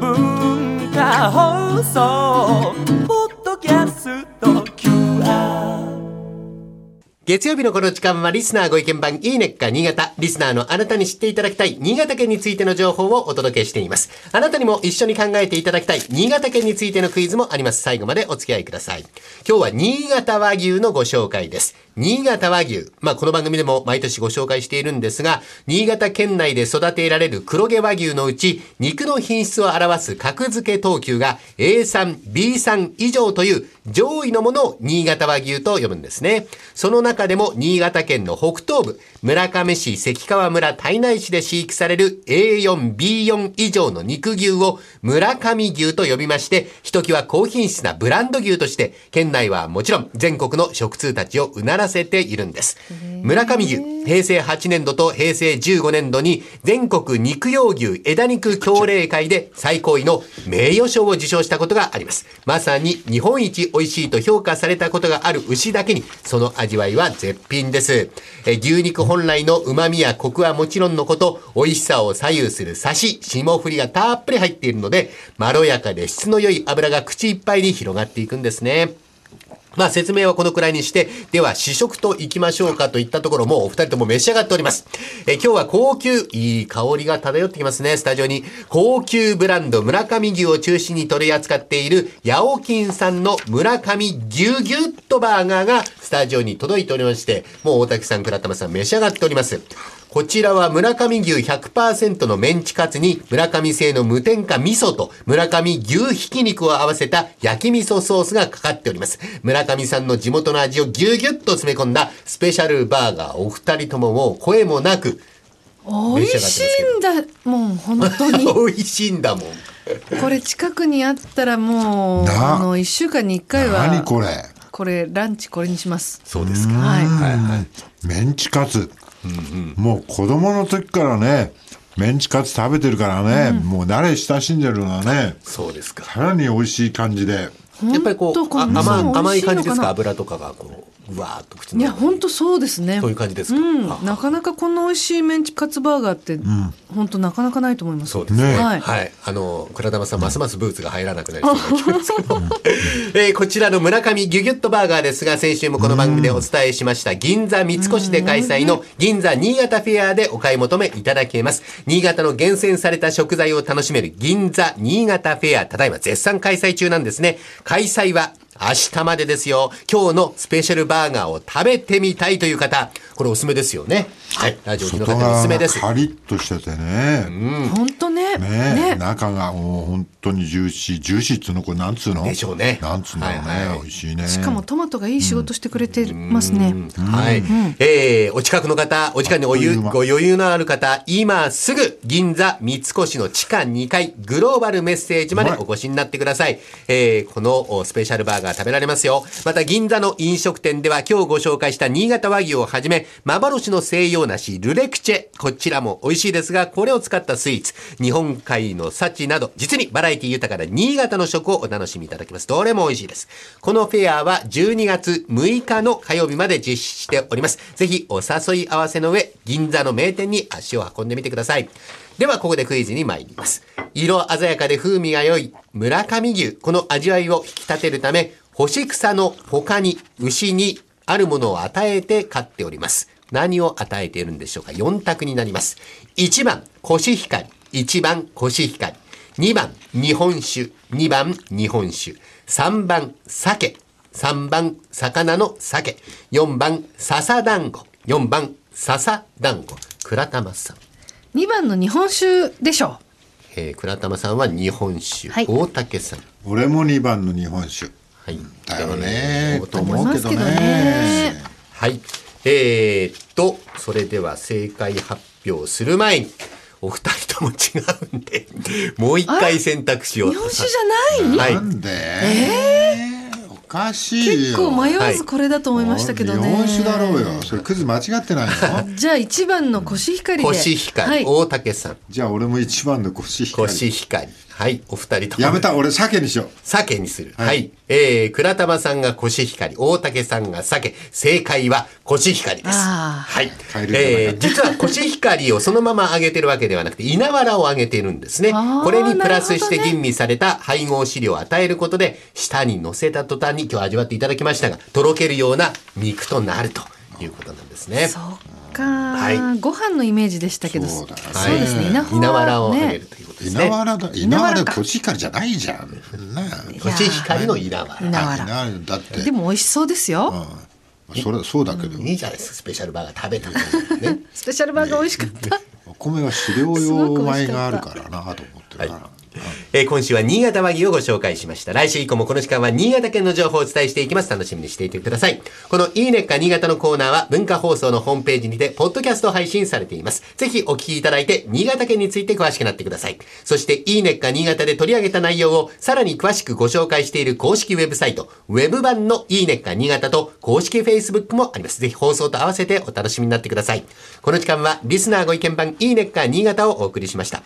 文化放送。月曜日のこの時間はリスナーご意見番いいねっか新潟。リスナーのあなたに知っていただきたい新潟県についての情報をお届けしています。あなたにも一緒に考えていただきたい新潟県についてのクイズもあります。最後までお付き合いください。今日は新潟和牛のご紹介です。新潟和牛。まあ、この番組でも毎年ご紹介しているんですが、新潟県内で育てられる黒毛和牛のうち、肉の品質を表す格付け等級が A 産、B 産以上という上位のものを新潟和牛と呼ぶんですね。その中でも新潟県の北東部、村上市関川村胎内市で飼育される A4、B4 以上の肉牛を村上牛と呼びまして、ひときわ高品質なブランド牛として、県内はもちろん全国の食通たちをうならせているんです。村上牛、平成8年度と平成15年度に全国肉用牛枝肉協励会で最高位の名誉賞を受賞したことがあります。まさに日本一美味しいと評価されたことがある牛だけに、その味わいはは絶品です。え牛肉本来の旨味やコクはもちろんのこと、美味しさを左右するサシ、霜降りがたっぷり入っているので、まろやかで質の良い脂が口いっぱいに広がっていくんですね。まあ説明はこのくらいにして、では試食といきましょうかといったところもお二人とも召し上がっております。え今日は高級、いい香りが漂ってきますね、スタジオに。高級ブランド村上牛を中心に取り扱っている、ヤオキンさんの村上牛ギュッとバーガーがスタジオに届いておりまして、もう大竹さん、倉玉さん召し上がっております。こちらは村上牛100%のメンチカツに村上製の無添加味噌と村上牛ひき肉を合わせた焼き味噌ソースがかかっております。村上さんの地元の味をぎゅうぎゅっと詰め込んだスペシャルバーガーお二人とももう声もなく美味しいんだもう本当に 美味しいんだもん。これ近くにあったらもうなあの1週間に1回は何これ？これランチこれにしますそうですか。はいはいはい。メンチカツ、もう子供の時からねメンチカツ食べてるからね、もう慣れ親しんでるのはねそうですか。さらに美味しい感じで。やっぱりこう、甘甘い感じですか？油とかがこう、うわーっと口いやの中に本当そうですね。そういう感じですか？うん。なかなかこんな美味しいメンチカツバーガーって、本当なかなかないと思います。そうですね。ねは。はい。いあの、倉玉さん、ますますブーツが入らなくなりそうな気すけど。えーこちらの村上ギュギュッとバーガーですが、先週もこの番組でお伝えしました、銀座三越で開催の銀座新潟フェアでお買い求めいただけます。新潟の厳選された食材を楽しめる銀座新潟フェア、ただいま絶賛開催中なんですね。開催は明日までですよ。今日のスペシャルバーガーを食べてみたいという方、これおすすめですよね。はい。ラジオ機の外方におすすめです。カリッとしててね、本当ね。ね。ね。中がもう本当にジューシージューシーっつうのこれなんつうの？でしょうね。なんつうんだろうね、はいはい。美味しいね。しかもトマトがいい仕事してくれてますね、はい。えー、お近くの方、お時間におゆご余裕のある方、今すぐ銀座三越の地下2階グローバルメッセージまではい。お越しになってください。えー、このおスペシャルバーガー食べられますよ。また銀座の飲食店では今日ご紹介した新潟和牛をはじめ、幻の西洋梨、ルレクチェ。こちらも美味しいですが、これを使ったスイーツ、日本海の幸など、実にバラエティ豊かな新潟の食をお楽しみいただけます。どれも美味しいです。このフェアは12月6日の火曜日まで実施しております。ぜひお誘い合わせの上、銀座の名店に足を運んでみてください。では、ここでクイズに参ります。色鮮やかで風味が良い村上牛。この味わいを引き立てるため、干し草の他に牛にあるものを与えて飼っております。何を与えているんでしょうか ?4 択になります。1番、コシヒカリ。1番、コシヒカリ。2番、日本酒。2番、日本酒。3番、鮭。3番、魚の鮭。4番、笹団子。4番、笹団子。倉玉さん。2番の日本酒でしょえー、倉玉さんは日本酒。はい大竹さん。俺も2番の日本酒はい。だよね、えーと思うけどねねはい。えー、っと、それでは正解発表する前に、お二人とも違うんで、もう一回選択肢を。日本酒じゃない？はい。な。んで、おかしい結よ構迷わずこれだと思いましたけどね、日本酒だろうよ。それクズ間違ってないの？じゃあ1番のコシヒカリで。コシヒカリ、はい、大竹さん。じゃあ俺も1番のコシヒカリ。コシヒカリ。はい、お二人とも。やめた、俺、鮭にしよう。鮭にする。は。はいいえー、倉玉さんがコシヒカリ、大竹さんが鮭。正解はコシヒカリです。はい。変えー、実はコシヒカリをそのまま揚げてるわけではなくて、稲わらを揚げてるんですねこれにプラスして吟味された配合飼料を与えることで、舌に乗せた途端に今日味わっていただきましたが、とろけるような肉となるということなんですね。そっか、はい。ご飯のイメージでしたけどそうだよね。そうですね。稲稲わらを揚げねるということですね。稲わらだ。稲わら稲わらかコシヒカリじゃないじゃん。ねコシヒカリの稲わら。稲わら稲わらだって。でも美味しそうですよ、うん。それそうだけど、いいじゃないですか、スペシャルバーガー食べたね。スペシャルバーガー美味しかった、お米は飼料用米があるからなと思ってるから。えー今週は新潟和牛をご紹介しました。来週以降もこの時間は新潟県の情報をお伝えしていきます。楽しみにしていてください。このいいねっか新潟のコーナーは文化放送のホームページにて、ポッドキャスト配信されています。ぜひお聞きいただいて、新潟県について詳しくなってください。そして、いいねっか新潟で取り上げた内容をさらに詳しくご紹介している公式ウェブサイト、ウェブ版のいいねっか新潟と公式 Facebook もあります。ぜひ放送と合わせてお楽しみになってください。この時間はリスナーご意見番いいねっか新潟をお送りしました。